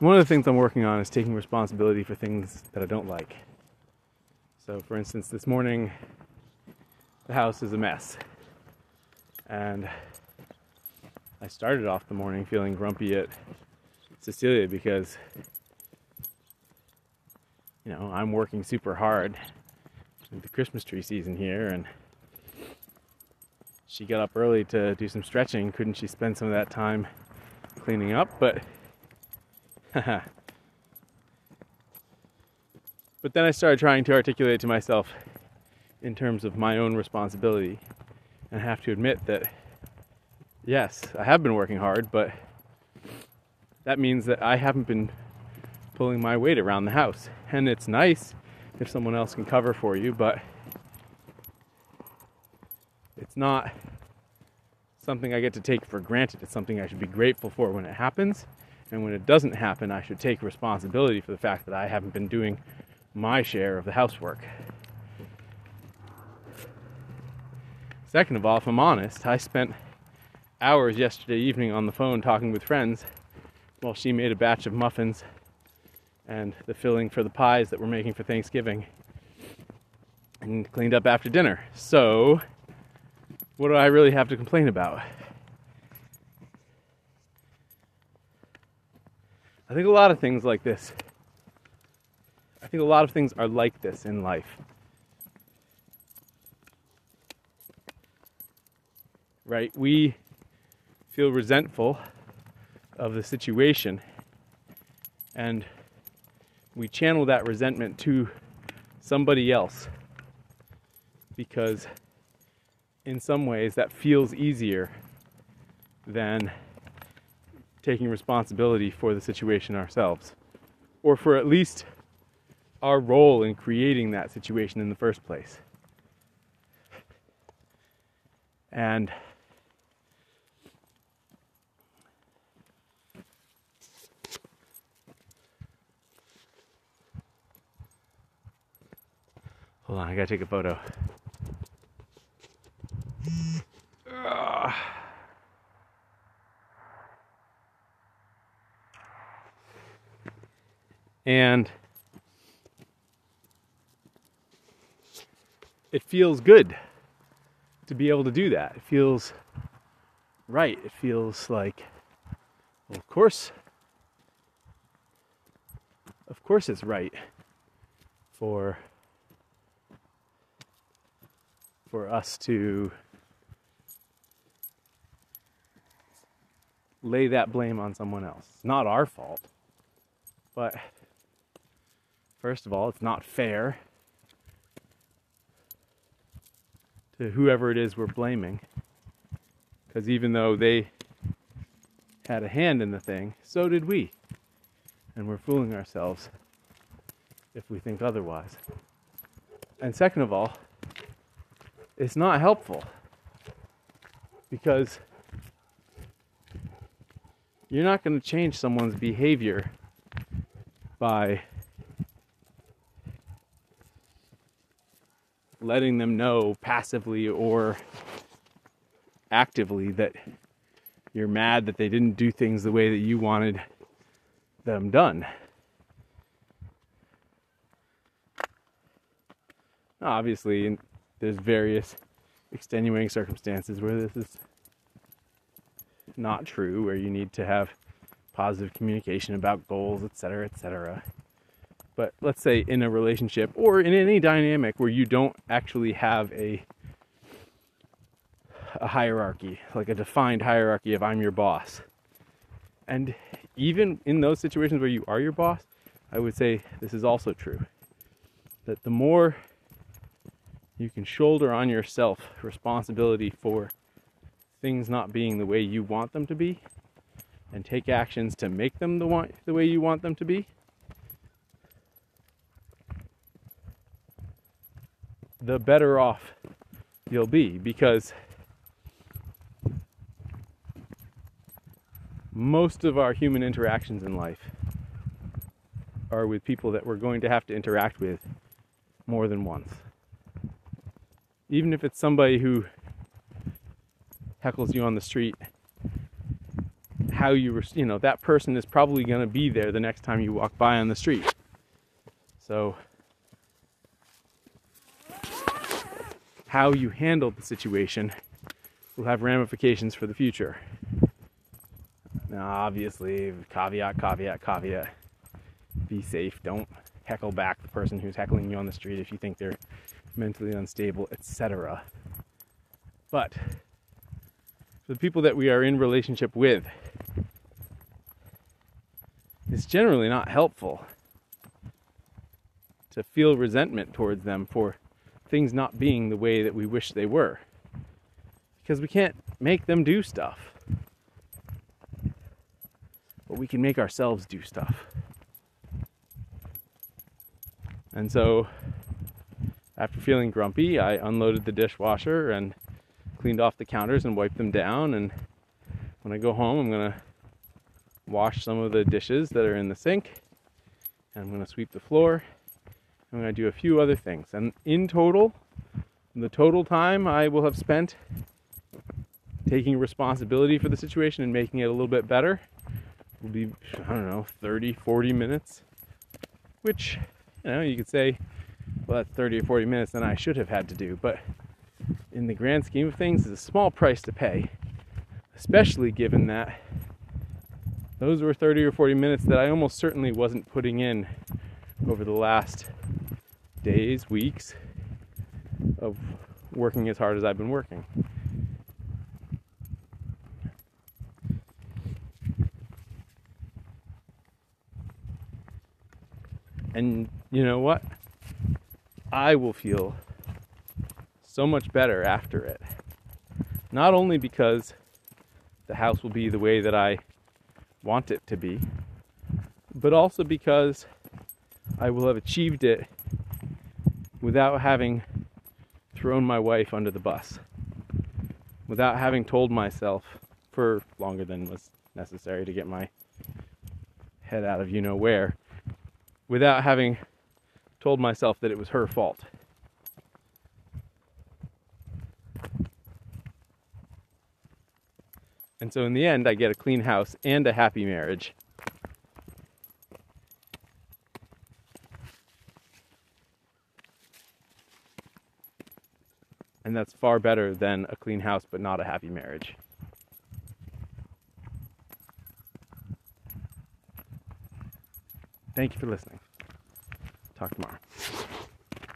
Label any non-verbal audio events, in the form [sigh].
one of the things I'm working on is taking responsibility for things that I don't like. So, for instance, this morning the house is a mess. And I started off the morning feeling grumpy at Cecilia because, you know, I'm working super hard with the Christmas tree season here and she got up early to do some stretching. Couldn't she spend some of that time cleaning up? But [laughs] but then I started trying to articulate to myself in terms of my own responsibility and I have to admit that yes, I have been working hard, but that means that I haven't been pulling my weight around the house. And it's nice if someone else can cover for you, but it's not something I get to take for granted. It's something I should be grateful for when it happens. And when it doesn't happen, I should take responsibility for the fact that I haven't been doing my share of the housework. Second of all, if I'm honest, I spent hours yesterday evening on the phone talking with friends while she made a batch of muffins and the filling for the pies that we're making for Thanksgiving and cleaned up after dinner. So, what do I really have to complain about? I think a lot of things like this. I think a lot of things are like this in life. Right? We feel resentful of the situation and we channel that resentment to somebody else because in some ways that feels easier than taking responsibility for the situation ourselves or for at least our role in creating that situation in the first place. And Hold on, I gotta take a photo. And it feels good to be able to do that. It feels right. It feels like, well, of course, of course, it's right for for us to lay that blame on someone else. It's not our fault. But first of all, it's not fair to whoever it is we're blaming. Because even though they had a hand in the thing, so did we. And we're fooling ourselves if we think otherwise. And second of all, it's not helpful because you're not going to change someone's behavior by letting them know passively or actively that you're mad that they didn't do things the way that you wanted them done. Obviously, there's various extenuating circumstances where this is not true, where you need to have positive communication about goals, etc., etc. But let's say in a relationship or in any dynamic where you don't actually have a a hierarchy, like a defined hierarchy of I'm your boss. And even in those situations where you are your boss, I would say this is also true. That the more you can shoulder on yourself responsibility for things not being the way you want them to be and take actions to make them the, the way you want them to be, the better off you'll be because most of our human interactions in life are with people that we're going to have to interact with more than once even if it's somebody who heckles you on the street, how you, res- you know, that person is probably going to be there the next time you walk by on the street. So, how you handle the situation will have ramifications for the future. Now, obviously, caveat, caveat, caveat. Be safe. Don't heckle back the person who's heckling you on the street if you think they're mentally unstable, etc. But for the people that we are in relationship with, it's generally not helpful to feel resentment towards them for things not being the way that we wish they were. Because we can't make them do stuff. But we can make ourselves do stuff. And so, after feeling grumpy, I unloaded the dishwasher and cleaned off the counters and wiped them down. And when I go home, I'm going to wash some of the dishes that are in the sink. And I'm going to sweep the floor. I'm going to do a few other things. And in total, the total time I will have spent taking responsibility for the situation and making it a little bit better will be, I don't know, 30, 40 minutes. Which, you know, you could say, well, that's 30 or 40 minutes than I should have had to do. But in the grand scheme of things, it's a small price to pay, especially given that those were 30 or 40 minutes that I almost certainly wasn't putting in over the last days, weeks of working as hard as I've been working. And you know what? I will feel so much better after it. Not only because the house will be the way that I want it to be, but also because I will have achieved it without having thrown my wife under the bus, without having told myself for longer than was necessary to get my head out of you know where, without having told myself that it was her fault. And so in the end, I get a clean house and a happy marriage. And that's far better than a clean house but not a happy marriage. Thank you for listening. Talk tomorrow.